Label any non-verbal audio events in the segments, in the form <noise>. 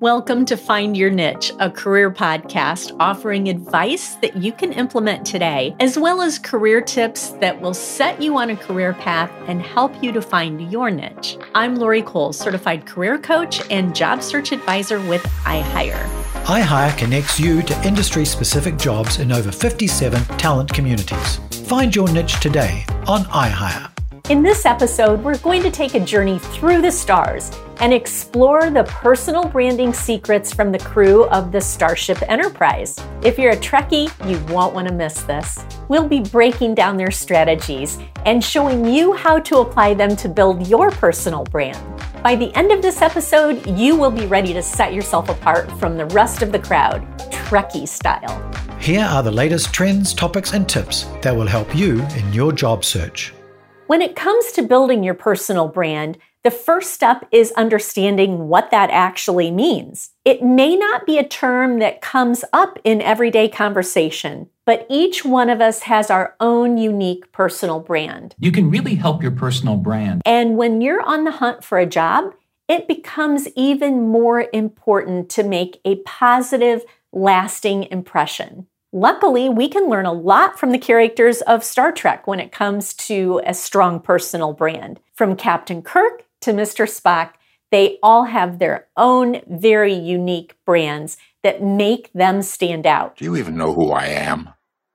Welcome to Find Your Niche, a career podcast offering advice that you can implement today, as well as career tips that will set you on a career path and help you to find your niche. I'm Lori Cole, certified career coach and job search advisor with iHire. iHire connects you to industry specific jobs in over 57 talent communities. Find your niche today on iHire. In this episode, we're going to take a journey through the stars and explore the personal branding secrets from the crew of the Starship Enterprise. If you're a Trekkie, you won't want to miss this. We'll be breaking down their strategies and showing you how to apply them to build your personal brand. By the end of this episode, you will be ready to set yourself apart from the rest of the crowd, Trekkie style. Here are the latest trends, topics, and tips that will help you in your job search. When it comes to building your personal brand, the first step is understanding what that actually means. It may not be a term that comes up in everyday conversation, but each one of us has our own unique personal brand. You can really help your personal brand. And when you're on the hunt for a job, it becomes even more important to make a positive, lasting impression. Luckily, we can learn a lot from the characters of Star Trek when it comes to a strong personal brand. From Captain Kirk to Mr. Spock, they all have their own very unique brands that make them stand out. Do you even know who I am?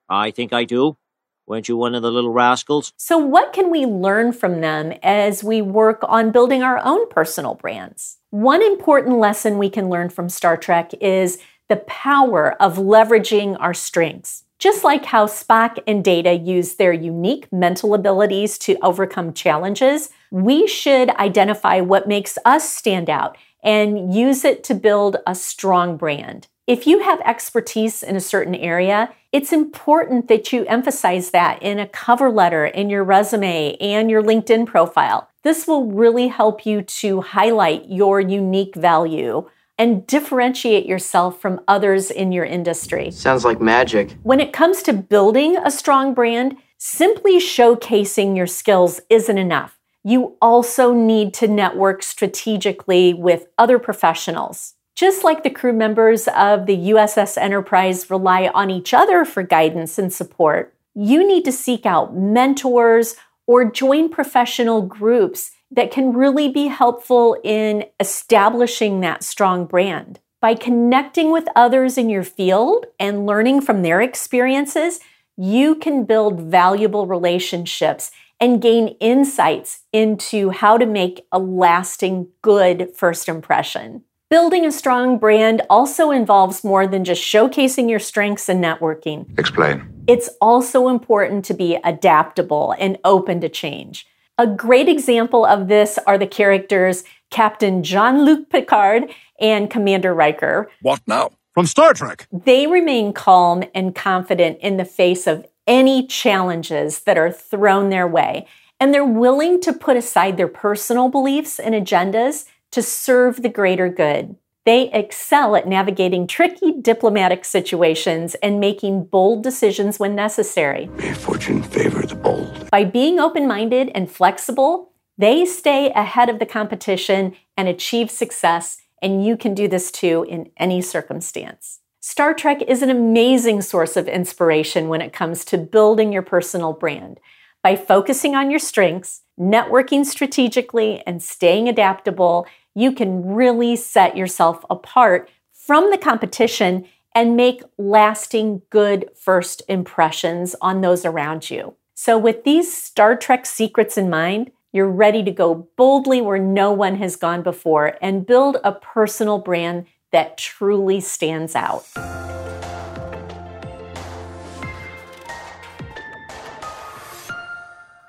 I think I do. Weren't you one of the little rascals? So, what can we learn from them as we work on building our own personal brands? One important lesson we can learn from Star Trek is the power of leveraging our strengths. Just like how Spock and Data use their unique mental abilities to overcome challenges, we should identify what makes us stand out and use it to build a strong brand. If you have expertise in a certain area, it's important that you emphasize that in a cover letter, in your resume, and your LinkedIn profile. This will really help you to highlight your unique value and differentiate yourself from others in your industry. Sounds like magic. When it comes to building a strong brand, simply showcasing your skills isn't enough. You also need to network strategically with other professionals. Just like the crew members of the USS Enterprise rely on each other for guidance and support, you need to seek out mentors or join professional groups that can really be helpful in establishing that strong brand. By connecting with others in your field and learning from their experiences, you can build valuable relationships and gain insights into how to make a lasting good first impression. Building a strong brand also involves more than just showcasing your strengths and networking. Explain. It's also important to be adaptable and open to change. A great example of this are the characters Captain Jean Luc Picard and Commander Riker. What now? From Star Trek. They remain calm and confident in the face of any challenges that are thrown their way, and they're willing to put aside their personal beliefs and agendas to serve the greater good. They excel at navigating tricky diplomatic situations and making bold decisions when necessary. May fortune favor the bold. By being open minded and flexible, they stay ahead of the competition and achieve success, and you can do this too in any circumstance. Star Trek is an amazing source of inspiration when it comes to building your personal brand. By focusing on your strengths, networking strategically, and staying adaptable, you can really set yourself apart from the competition and make lasting good first impressions on those around you. So, with these Star Trek secrets in mind, you're ready to go boldly where no one has gone before and build a personal brand that truly stands out.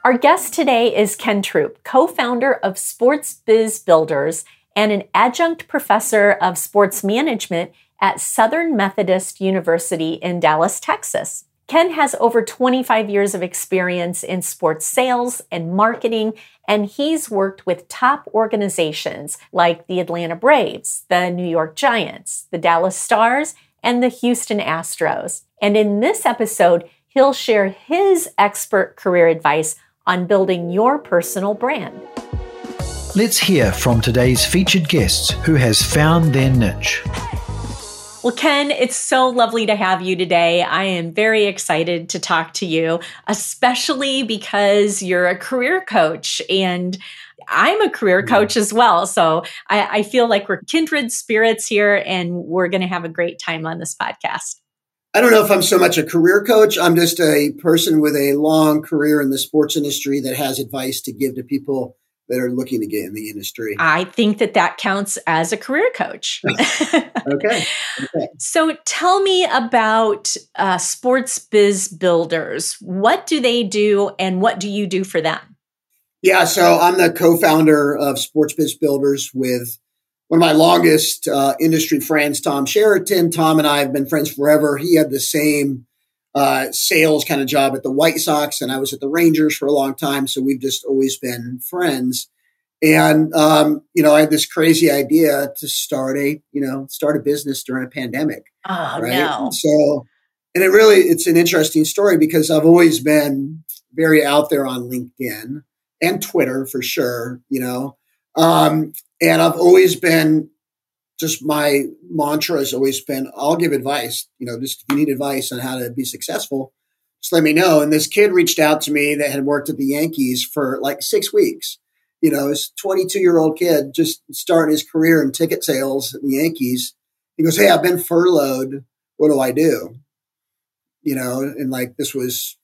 Our guest today is Ken Troupe, co founder of Sports Biz Builders and an adjunct professor of sports management at Southern Methodist University in Dallas, Texas. Ken has over 25 years of experience in sports sales and marketing, and he's worked with top organizations like the Atlanta Braves, the New York Giants, the Dallas Stars, and the Houston Astros. And in this episode, he'll share his expert career advice on building your personal brand. Let's hear from today's featured guests who has found their niche. Well, Ken, it's so lovely to have you today. I am very excited to talk to you, especially because you're a career coach and I'm a career coach as well. So I, I feel like we're kindred spirits here and we're going to have a great time on this podcast. I don't know if I'm so much a career coach. I'm just a person with a long career in the sports industry that has advice to give to people that are looking to get in the industry. I think that that counts as a career coach. <laughs> okay. okay. So tell me about uh, Sports Biz Builders. What do they do and what do you do for them? Yeah, so I'm the co founder of Sports Biz Builders with one of my longest uh, industry friends, Tom Sheraton. Tom and I have been friends forever. He had the same uh, sales kind of job at the White Sox, and I was at the Rangers for a long time. So we've just always been friends. And um, you know, I had this crazy idea to start a you know start a business during a pandemic. Oh right? no! So, and it really it's an interesting story because I've always been very out there on LinkedIn and Twitter for sure. You know, um, and I've always been just my mantra has always been I'll give advice. You know, just if you need advice on how to be successful, just let me know. And this kid reached out to me that had worked at the Yankees for like six weeks. You know, this 22 year old kid just starting his career in ticket sales at the Yankees. He goes, Hey, I've been furloughed. What do I do? You know, and like this was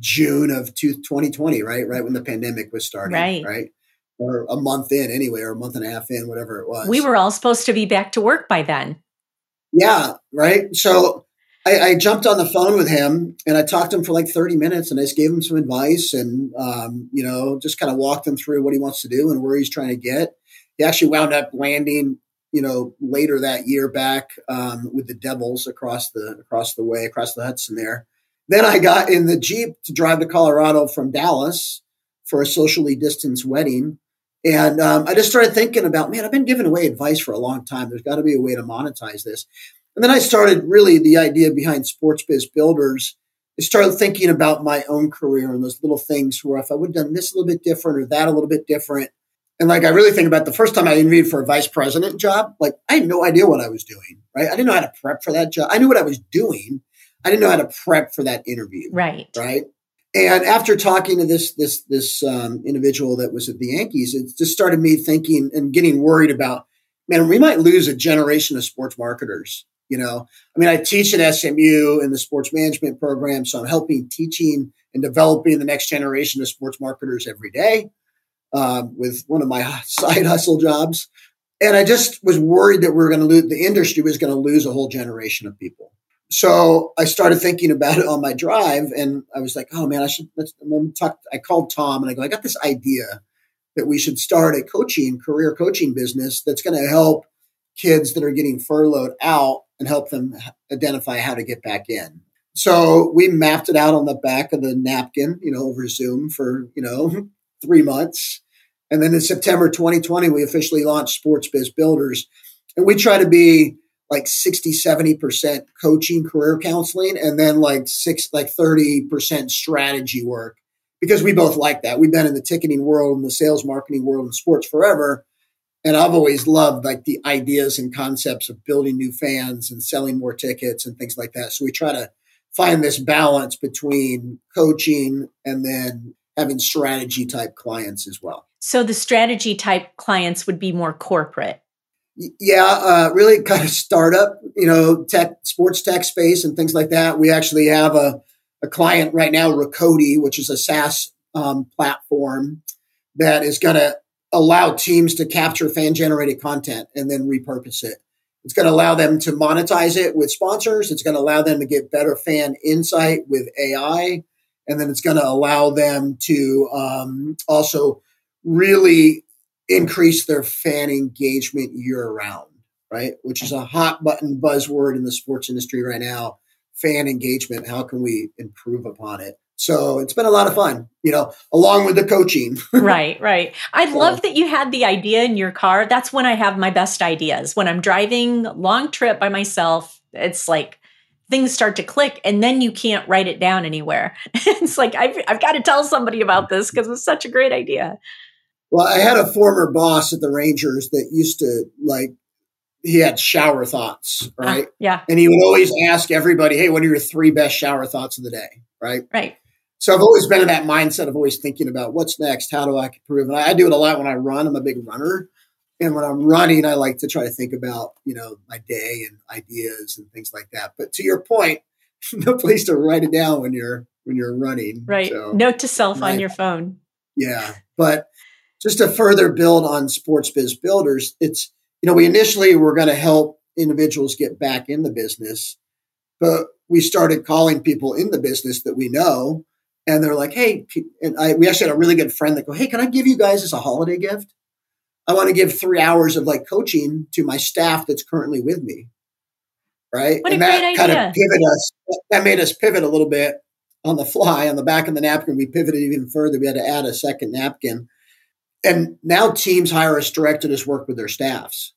June of 2020, right? Right when the pandemic was starting. Right. Right or a month in anyway, or a month and a half in, whatever it was. We were all supposed to be back to work by then. Yeah, right. So I, I, jumped on the phone with him and I talked to him for like 30 minutes and I just gave him some advice and, um, you know, just kind of walked him through what he wants to do and where he's trying to get. He actually wound up landing, you know, later that year back um, with the Devils across the across the way, across the Hudson there. Then I got in the Jeep to drive to Colorado from Dallas for a socially distanced wedding. And um, I just started thinking about, man, I've been giving away advice for a long time. There's got to be a way to monetize this. And then I started really the idea behind Sports Biz Builders. I started thinking about my own career and those little things where if I would have done this a little bit different or that a little bit different. And like I really think about the first time I interviewed for a vice president job, like I had no idea what I was doing, right? I didn't know how to prep for that job. I knew what I was doing. I didn't know how to prep for that interview. Right. Right. And after talking to this this this um, individual that was at the Yankees, it just started me thinking and getting worried about, man, we might lose a generation of sports marketers. You know, I mean, I teach at SMU in the sports management program, so I'm helping teaching and developing the next generation of sports marketers every day um, with one of my <laughs> side hustle jobs. And I just was worried that we were going to lose the industry was going to lose a whole generation of people so I started thinking about it on my drive, and I was like, "Oh man, I should." Let's talk. I called Tom, and I go, "I got this idea that we should start a coaching, career coaching business that's going to help kids that are getting furloughed out and help them identify how to get back in." So we mapped it out on the back of the napkin, you know, over Zoom for you know <laughs> three months, and then in September 2020, we officially launched Sports Biz Builders, and we try to be like 60, 70% coaching, career counseling, and then like six, like 30% strategy work because we both like that. We've been in the ticketing world and the sales marketing world and sports forever. And I've always loved like the ideas and concepts of building new fans and selling more tickets and things like that. So we try to find this balance between coaching and then having strategy type clients as well. So the strategy type clients would be more corporate. Yeah, uh, really kind of startup, you know, tech, sports tech space and things like that. We actually have a, a client right now, Ricody, which is a SaaS um, platform that is going to allow teams to capture fan generated content and then repurpose it. It's going to allow them to monetize it with sponsors. It's going to allow them to get better fan insight with AI. And then it's going to allow them to um, also really increase their fan engagement year round, right? Which is a hot button buzzword in the sports industry right now. Fan engagement. How can we improve upon it? So it's been a lot of fun, you know, along with the coaching. <laughs> right, right. I so, love that you had the idea in your car. That's when I have my best ideas. When I'm driving long trip by myself, it's like things start to click and then you can't write it down anywhere. <laughs> it's like I've, I've got to tell somebody about this because it's such a great idea. Well, I had a former boss at the Rangers that used to like he had shower thoughts, Ah, right? yeah. And he would always ask everybody, "Hey, what are your three best shower thoughts of the day?" Right? Right. So I've always been in that mindset of always thinking about what's next, how do I improve, and I, I do it a lot when I run. I'm a big runner, and when I'm running, I like to try to think about you know my day and ideas and things like that. But to your point, <laughs> no place to write it down when you're when you're running. Right. So, Note to self on your phone. yeah, but just to further build on sports biz builders, it's you know we initially were going to help individuals get back in the business, but we started calling people in the business that we know, and they're like, "Hey," and I we actually had a really good friend that go, "Hey, can I give you guys as a holiday gift? I want to give three hours of like coaching to my staff that's currently with me." Right, What a and that great kind of idea. pivot us. That made us pivot a little bit on the fly on the back of the napkin. We pivoted even further. We had to add a second napkin and now teams hire us direct to just work with their staffs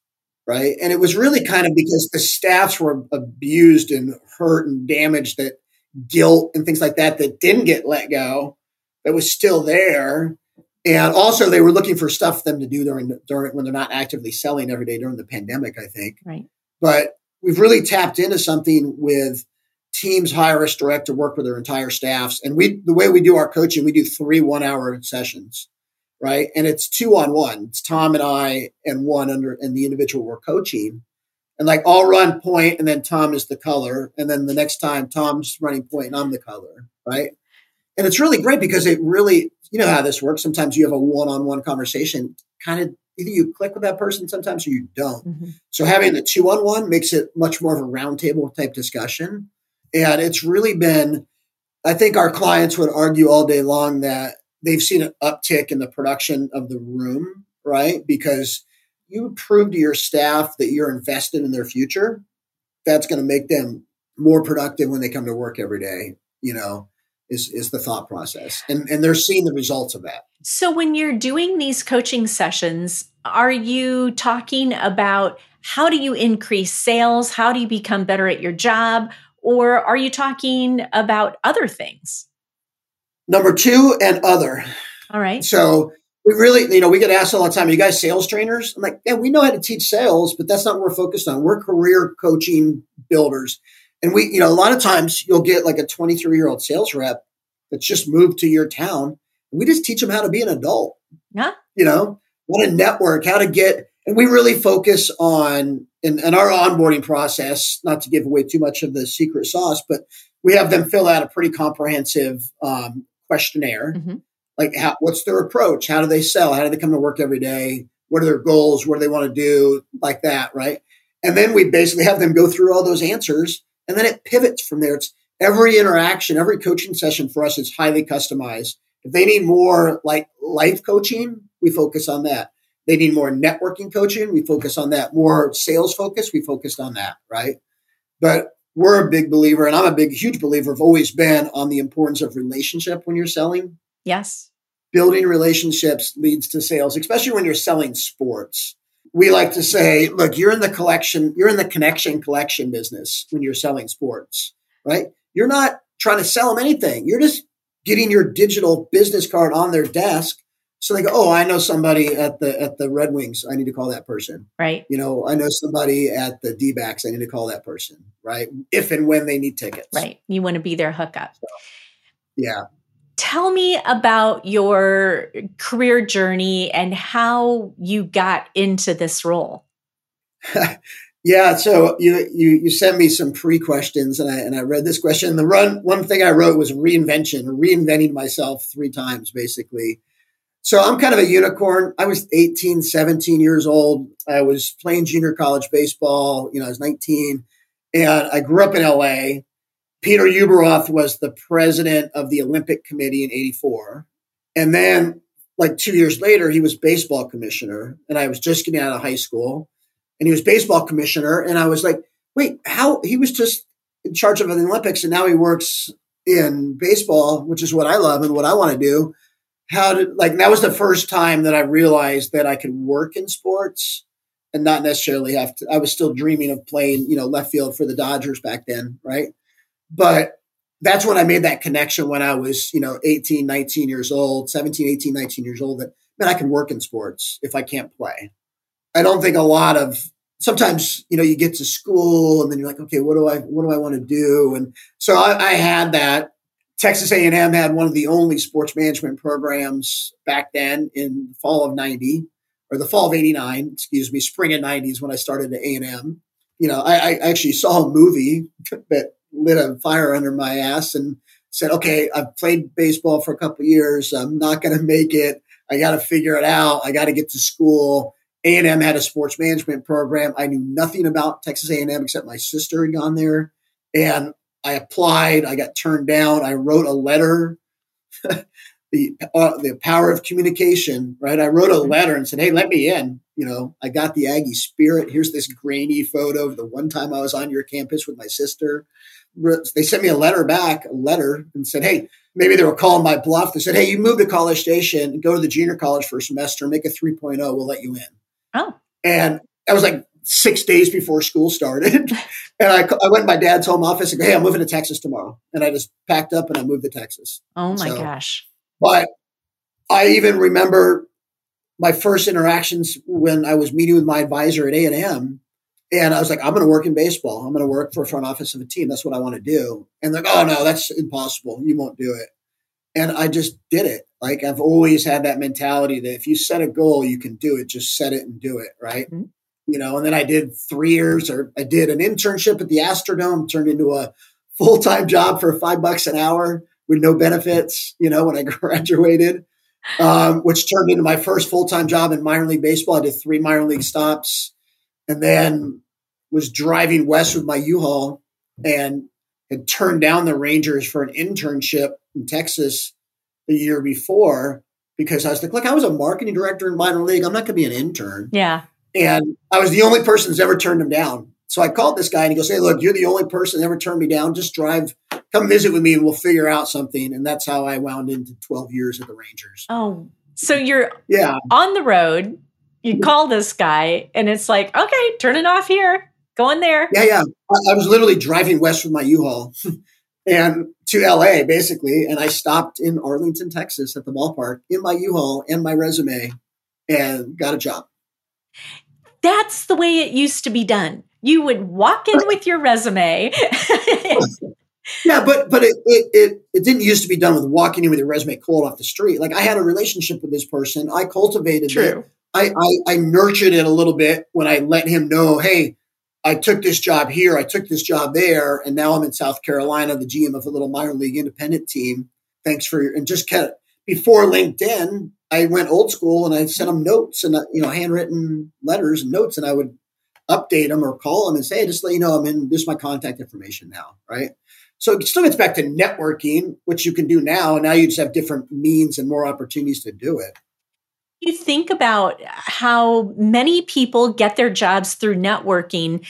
right? And it was really kind of because the staffs were abused and hurt and damaged that guilt and things like that that didn't get let go that was still there. And also they were looking for stuff for them to do during during when they're not actively selling every day during the pandemic i think. Right. but we've really tapped into something with teams hire us direct to work with their entire staffs. And we the way we do our coaching we do three one hour sessions right? And it's two on one. It's tom and i and one under and the individual we're coaching. And like i'll run point and then tom is the color. And then the next time tom's running point and i'm the color right? And it's really great because it really you know how this works. Sometimes you have a one-on-one conversation. Kind of either you click with that person sometimes or you don't. Mhm. so having the two on one makes it much more of a roundtable type discussion. And it's really been, I think our clients would argue all day long that they've seen an uptick in the production of the room, right? Because you prove to your staff that you're invested in their future. That's going to make them more productive when they come to work every day, you know, is, is the thought process. And, and they're seeing the results of that. So, when you're doing these coaching sessions, are you talking about how do you increase sales? How do you become better at your job? Or are you talking about other things? Number two and other. All right. So we really, you know, we get asked all the time, are you guys sales trainers? I'm like, yeah, we know how to teach sales, but that's not what we're focused on. We're career coaching builders. And we, you know, a lot of times you'll get like a 23 year old sales rep that's just moved to your town. We just teach them how to be an adult, Yeah. you know, how to network, how to get, and we really focus on in, in our onboarding process, not to give away too much of the secret sauce, but we have them fill out a pretty comprehensive um, questionnaire Mhm. like how, what's their approach? How do they sell? How do they come to work every day? What are their goals? What do they want to do? Like that right? And then we basically have them go through all those answers and then it pivots from there. It's every interaction every coaching session for us is highly customized. If they need more like life coaching we focus on that. They need more networking coaching we focus on that. More sales focus we focused on that right? But we're a big believer and i'm a big huge believer have always been on the importance of relationship when you're selling Yes. building relationships leads to sales, especially when you're selling sports. We like to say, look, you're in the collection, you're in the connection collection business when you're selling sports, right? You're not trying to sell them anything. You're just getting your digital business card on their desk. So they go, oh, I know somebody at the at the Red Wings. I need to call that person. Right. You know, I know somebody at the D backs. I need to call that person, right? If and when they need tickets. Right. You want to be their hookup. Yeah. Tell me about your career journey and how you got into this role. <laughs> Yeah, so you you you sent me some pre questions, and I and I read this question. The run one thing I wrote was reinvention, reinventing myself three times, basically. So I'm kind of a unicorn. I was 18, 17 years old. I was playing junior college baseball. You know, I was 19, and I grew up in LA. Peter Ueberroth was the president of the Olympic Committee in '84, and then like two years later, he was baseball commissioner, and I was just getting out of high school and he was baseball commissioner. And I was like, wait, how he was just in charge of the Olympics and now he works in baseball, which is what I love and what I want to do. How did like that was the first time that I realized that I could work in sports and not necessarily have to. I was still dreaming of playing, you know, left field for the Dodgers back then, right? But that's when I made that connection when I was, you know, 18, 19 years old, 17, 18, 19 years old that man, I can work in sports if I can't play. I don't think a lot of sometimes you know you get to school and then you're like, okay, what do I what do I want to do? And so I, I had that. Texas A&M had one of the only sports management programs back then in the fall of 90 or the fall of 89, excuse me, spring of 90s when I started at A&M. You know, I, I actually saw a movie <laughs> that lit a fire under my ass and said, okay, I've played baseball for a couple years. I'm not going to make it. I got to figure it out. I got to get to school. A&M had a sports management program. I knew nothing about Texas A&M except my sister had gone there. And I applied. I got turned down. I wrote a letter. <laughs> the uh, the power of communication, right? I wrote a mm-hmm. letter and said, "Hey, let me in." You know, I got the Aggie spirit. Here's this grainy photo of the one time I was on your campus with my sister. They sent me a letter back, a letter, and said, "Hey, maybe they were calling my bluff." They said, "Hey, you move to College Station, go to the junior college for a semester, make a 3.0, we'll let you in." Oh, and I was like six days before school started. <laughs> and I, I went to my dad's home office and go, Hey, I'm moving to Texas tomorrow. And I just packed up and I moved to Texas. Oh my so, gosh. But I even remember my first interactions when I was meeting with my advisor at A&M. And I was like, I'm going to work in baseball. I'm going to work for a front office of a team. That's what I want to do. And they're like, oh, no, that's impossible. You won't do it. And I just did it. Like I've always had that mentality that if you set a goal, you can do it. Just set it and do it. Right. Mm-hmm. You know, and then I did three years or I did an internship at the Astrodome, turned into a full time job for five bucks an hour with no benefits, you know, when I <laughs> graduated, um, which turned into my first full time job in minor league baseball. I did three minor league stops and then was driving west with my U Haul and had turned down the Rangers for an internship in Texas the year before because I was like, look, I was a marketing director in minor league. I'm not going to be an intern. Yeah. And I was the only person who's ever turned him down. So I called this guy and he goes, Hey, look, you're the only person that ever turned me down. Just drive, come visit with me and we'll figure out something. And that's how I wound into 12 years at the Rangers. Oh, so you're yeah on the road. You call this guy and it's like, okay, turn it off here. Go in there. Yeah, yeah. I, I was literally driving west with my U-Haul <laughs> and to LA basically. And I stopped in Arlington, Texas at the ballpark in my U-Haul and my resume and got a job. That's the way it used to be done. You would walk in with your resume. <laughs> yeah, but but it, it, it it didn't used to be done with walking in with your resume cold off the street. Like I had a relationship with this person. I cultivated True. it. I, I I nurtured it a little bit when I let him know, hey, I took this job here, I took this job there, and now I'm in South Carolina, the GM of a little minor league independent team. Thanks for your and just kind of before LinkedIn, I went old school and I sent them notes and uh, you know handwritten letters and notes, and I would update them or call them and say, hey, just let you know I'm in. This is my contact information now, right? So it still gets back to networking, which you can do now. And now you just have different means and more opportunities to do it. You think about how many people get their jobs through networking,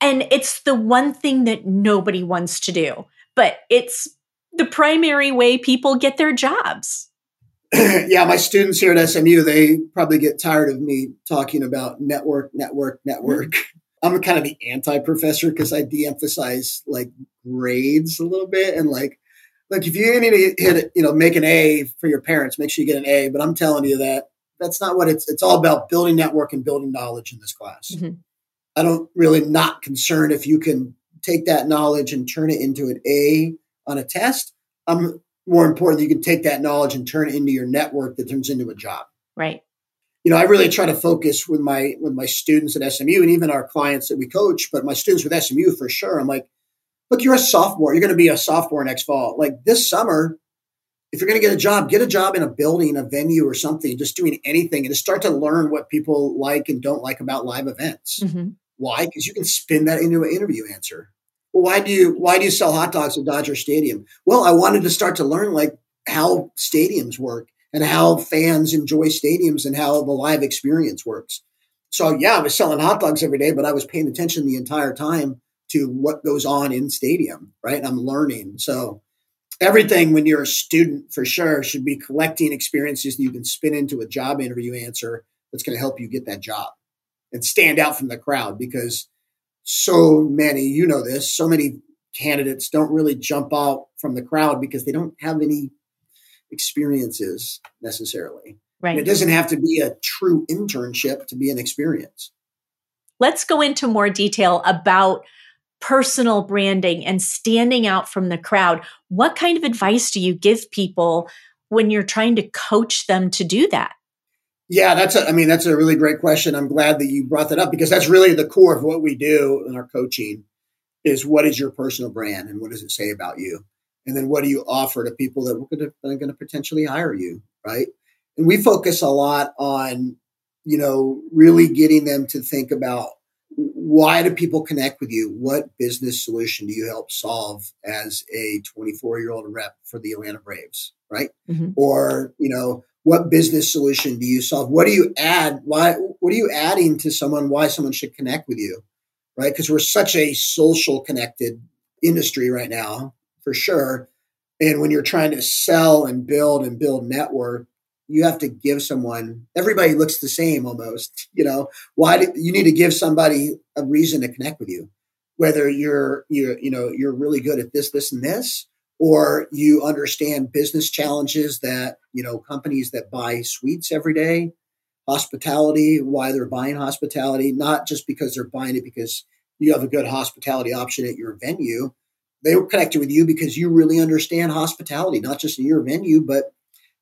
and it's the one thing that nobody wants to do, but it's the primary way people get their jobs. <clears throat> yeah, my students here at SMU, they probably get tired of me talking about network, network, network. Mm-hmm. I'm kind of the anti professor because I de emphasize like grades a little bit. And like, like if you need to hit, it, you know, make an A for your parents, make sure you get an A. But I'm telling you that that's not what it's, it's all about building network and building knowledge in this class. Mm-hmm. I don't really not concerned if you can take that knowledge and turn it into an A on a test. I'm more important you can take that knowledge and turn it into your network that turns into a job. Right. You know, I really try to focus with my with my students at SMU and even our clients that we coach, but my students with SMU for sure. I'm like, look, you're a sophomore. You're going to be a sophomore next fall. Like this summer, if you're going to get a job, get a job in a building, a venue, or something. Just doing anything and to start to learn what people like and don't like about live events. Mm-hmm. Why? Because you can spin that into an interview answer why do you why do you sell hot dogs at Dodger Stadium? Well, I wanted to start to learn like how stadiums work and how fans enjoy stadiums and how the live experience works. So yeah, I was selling hot dogs every day, but I was paying attention the entire time to what goes on in stadium, right? I'm learning. So everything when you're a student for sure should be collecting experiences that you can spin into a job interview answer that's going to help you get that job and stand out from the crowd because so many, you know this, so many candidates don't really jump out from the crowd because they don't have any experiences necessarily. And it doesn't have to be a true internship to be an experience. Let's go into more detail about personal branding and standing out from the crowd. What kind of advice do you give people when you're trying to coach them to do that? Yeah, that's a, I mean, that's a really great question. I'm glad that you brought that up because that's really the core of what we do in our coaching is what is your personal brand and what does it say about you? And then what do you offer to people that are going to potentially hire you, right? And we focus a lot on, you know, really getting them to think about why do people connect with you? What business solution do you help solve as a 24 year old rep for the Atlanta Braves, right? Mm-hmm. Or, you know, what business solution do you solve? What do you add? Why, what are you adding to someone? Why someone should connect with you, right? Because we're such a social connected industry right now, for sure. And when you're trying to sell and build and build network, you have to give someone everybody looks the same almost you know why do, you need to give somebody a reason to connect with you whether you're you're you know you're really good at this this and this or you understand business challenges that you know companies that buy suites every day hospitality why they're buying hospitality not just because they're buying it because you have a good hospitality option at your venue they were connected with you because you really understand hospitality not just in your venue but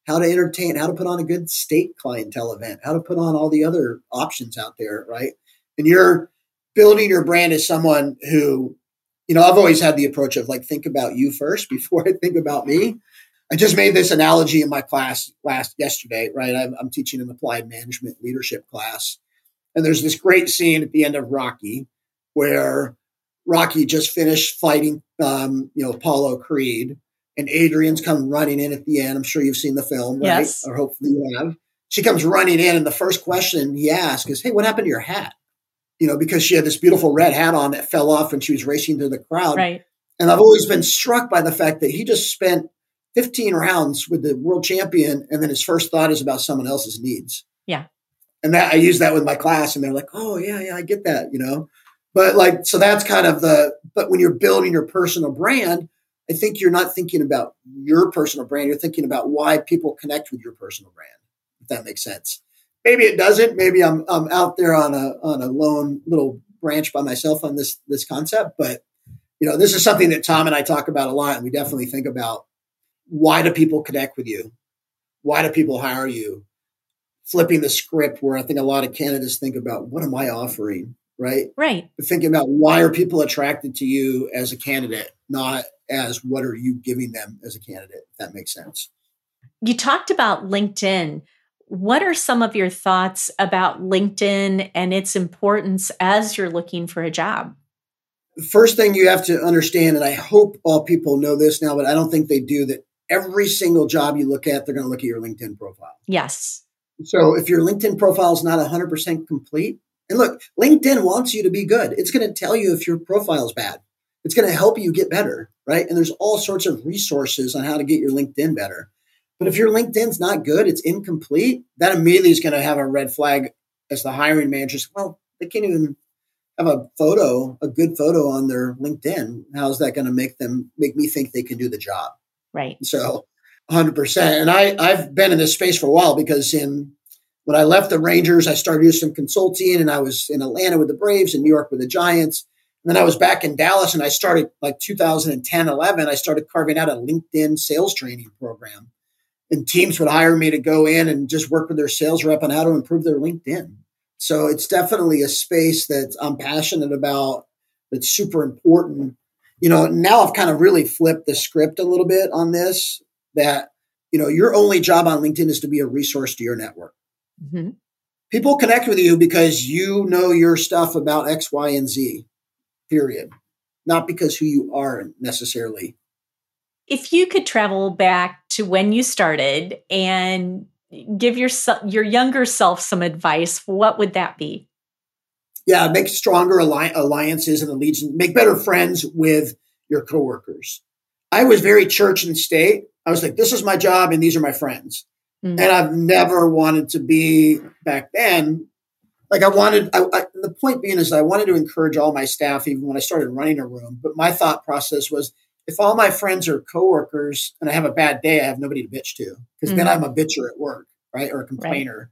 how to entertain, how to put on a good state clientele event, how to put on all the other options out there, right? And you're building your brand as someone who, you know, I've always had the approach of like, think about you first <laughs> before I think about me. I just made this analogy in my class last yesterday, right? I'm, I'm teaching an applied management leadership class. And there's this great scene at the end of Rocky where Rocky just finished fighting, um, you know, Apollo Creed and Adrian's come running in at the end. I'm sure you've seen the film, right? Yes. Or hopefully you have. She comes running in, and the first question he asks is, Hey, what happened to your hat? You know, because she had this beautiful red hat on that fell off when she was racing through the crowd. Right. And I've always been struck by the fact that he just spent 15 rounds with the world champion, and then his first thought is about someone else's needs. Yeah. And that I use that with my class, and they're like, Oh, yeah, yeah, I get that, you know. But like, so that's kind of the, but when you're building your personal brand, I think you're not thinking about your personal brand. You're thinking about why people connect with your personal brand. If that makes sense. Maybe it doesn't. Maybe I'm I'm out there on a on a lone little branch by myself on this this concept. But you know, this is something that Tom and I talk about a lot, and we definitely think about why do people connect with you? Why do people hire you? Flipping the script, where I think a lot of candidates think about what am I offering, right? Right. But thinking about why are people attracted to you as a candidate, not as what are you giving them as a candidate, if that makes sense. You talked about LinkedIn. What are some of your thoughts about LinkedIn and its importance as you're looking for a job? First thing you have to understand, and I hope all people know this now, but I don't think they do, that every single job you look at, they're going to look at your LinkedIn profile. Yes. So if your LinkedIn profile is not 100% complete, and look, LinkedIn wants you to be good. It's going to tell you if your profile is bad. It's going to help you get better, right? And there's all sorts of resources on how to get your LinkedIn better. But if your LinkedIn's not good, it's incomplete, that immediately is going to have a red flag as the hiring managers. Well, they can't even have a photo, a good photo on their LinkedIn. How's that going to make them make me think they can do the job? Right. So 100%. And I, I've been in this space for a while because in when I left the Rangers, I started doing some consulting and I was in Atlanta with the Braves and New York with the Giants. And then I was back in Dallas and I started like 2010, 11, I started carving out a LinkedIn sales training program. And teams would hire me to go in and just work with their sales rep on how to improve their LinkedIn. So it's definitely a space that I'm passionate about. That's super important. You know, now I've kind of really flipped the script a little bit on this that, you know, your only job on LinkedIn is to be a resource to your network. Mm-hmm. People connect with you because you know your stuff about X, Y, and Z period, not because who you are necessarily. If you could travel back to when you started and give your your younger self some advice, what would that be? Yeah, make stronger alli- alliances and allegiance. Make better friends with your coworkers. I was very church and state. I was like, this is my job and these are my friends. Mm-hmm. And I've never wanted to be back then like I wanted, I, I, the point being is I wanted to encourage all my staff, even when I started running a room. But my thought process was, if all my friends are coworkers and I have a bad day, I have nobody to bitch to because mm-hmm. then I'm a bitcher at work. right? Or a complainer. Right.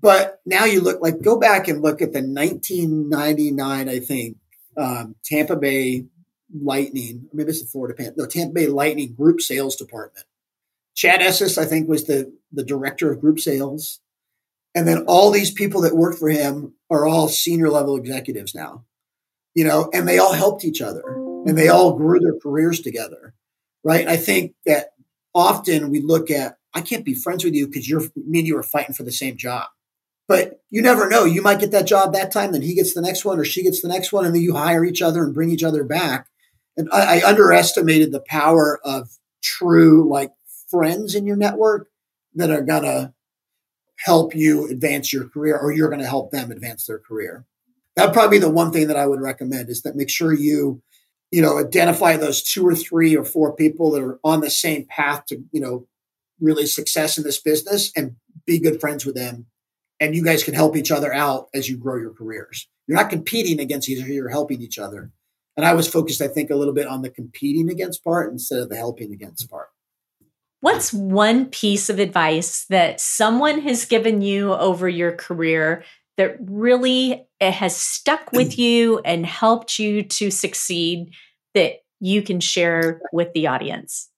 But now you look like go back and look at the 1999, I think, um, Tampa Bay Lightning. Maybe it's the Florida Pan. No, Tampa Bay Lightning Group Sales Department. Chad Esses, I think, was the the director of group sales, and then all these people that worked for him are all senior level executives now. You know, and they all helped each other, and they all grew their careers together, right? I think that often we look at I can't be friends with you because you're me and you are fighting for the same job. But you never know. You might get that job that time, then he gets the next one or she gets the next one, and then you hire each other and bring each other back. And I, I underestimated the power of true like friends in your network that are gonna help you advance your career or you're gonna help them advance their career. That'd probably be the one thing that I would recommend is that make sure you, you know, identify those two or three or four people that are on the same path to, you know, really success in this business and be good friends with them and you guys can help each other out as you grow your careers. You're not competing against each other, you're helping each other. And I was focused, I think, a little bit on the competing against part instead of the helping against part. What's one piece of advice that someone has given you over your career that really has stuck with mm. you and helped you to succeed that you can share with the audience?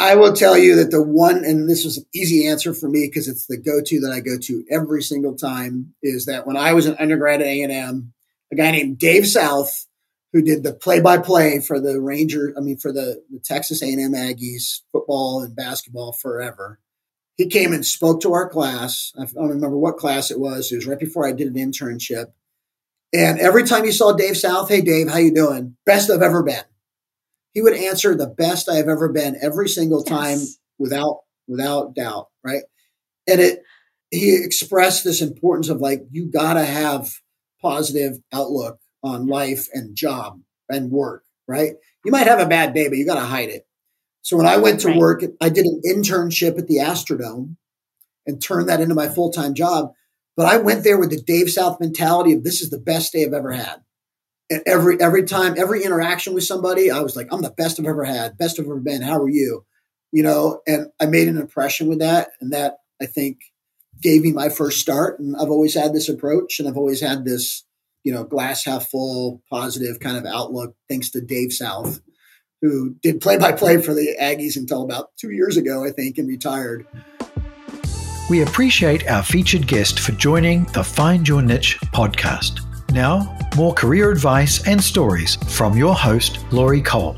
I will tell you that the one, and this was an easy answer for me because it's the go-to that I go to every single time, is that when I was an undergrad at A&M, a guy named Dave South, who did the play-by-play for the Ranger, I mean for the, the Texas A&M Aggies football and basketball forever. He came and spoke to our class. I don't remember what class it was. It was right before I did an internship. And every time you saw Dave South, hey Dave, how you doing? Best I've ever been he would answer the best I have ever been every single time yes. without without doubt, right? And it he expressed this importance of like you got to have positive outlook on life and job and work, right? You might have a bad day, but you got to hide it. So when I went to right. work, I did an internship at the Astrodome and turned that into my full time job. But I went there with the Dave South mentality of this is the best day I've ever had. And every every time, every interaction with somebody, I was like, I'm the best I've ever had, best I've ever been. How are you? You know, and I made an impression with that, and that I think gave me my first start. And I've always had this approach, and I've always had this, you know, glass half full, positive kind of outlook, thanks to Dave South, who did play by play for the Aggies until about two years ago, I think, and retired. We appreciate our featured guest for joining the Find Your Niche podcast. Now, more career advice and stories from your host, Lori Cole.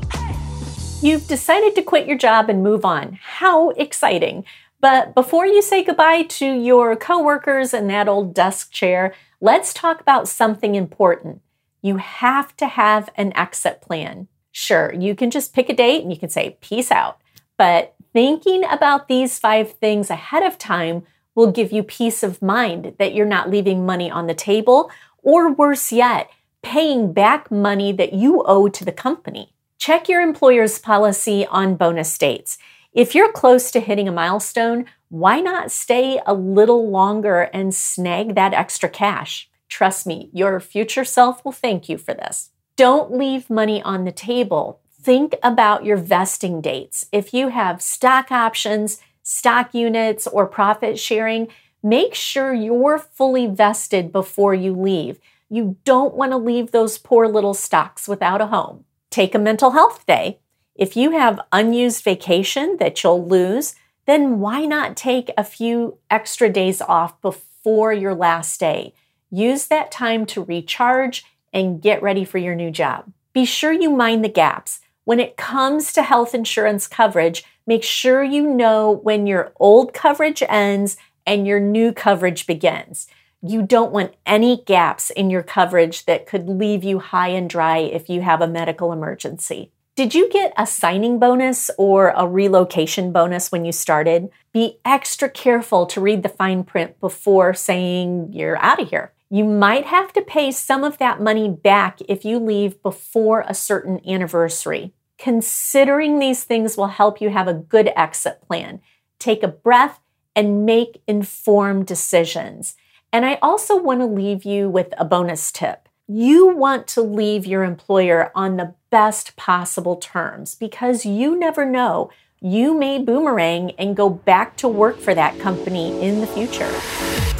You've decided to quit your job and move on. How exciting! But before you say goodbye to your coworkers and that old desk chair, let's talk about something important. You have to have an exit plan. Sure, you can just pick a date and you can say, peace out. But thinking about these five things ahead of time will give you peace of mind that you're not leaving money on the table or worse yet, paying back money that you owe to the company. Check your employer's policy on bonus dates. If you're close to hitting a milestone, why not stay a little longer and snag that extra cash? Trust me, your future self will thank you for this. Don't leave money on the table. Think about your vesting dates. If you have stock options, stock units, or profit sharing, Make sure you're fully vested before you leave. You don't want to leave those poor little stocks without a home. Take a mental health day. If you have unused vacation that you'll lose, then why not take a few extra days off before your last day? Use that time to recharge and get ready for your new job. Be sure you mind the gaps. When it comes to health insurance coverage, make sure you know when your old coverage ends and your new coverage begins. You don't want any gaps in your coverage that could leave you high and dry if you have a medical emergency. Did you get a signing bonus or a relocation bonus when you started? Be extra careful to read the fine print before saying you're out of here. You might have to pay some of that money back if you leave before a certain anniversary. Considering these things will help you have a good exit plan. Take a breath and make informed decisions. And I also want to leave you with a bonus tip. You want to leave your employer on the best possible terms because you never know you may boomerang and go back to work for that company in the future.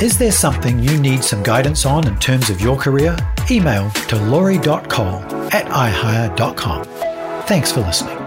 Is there something you need some guidance on in terms of your career? Email to lori.cole at ihire.com. Thanks for listening.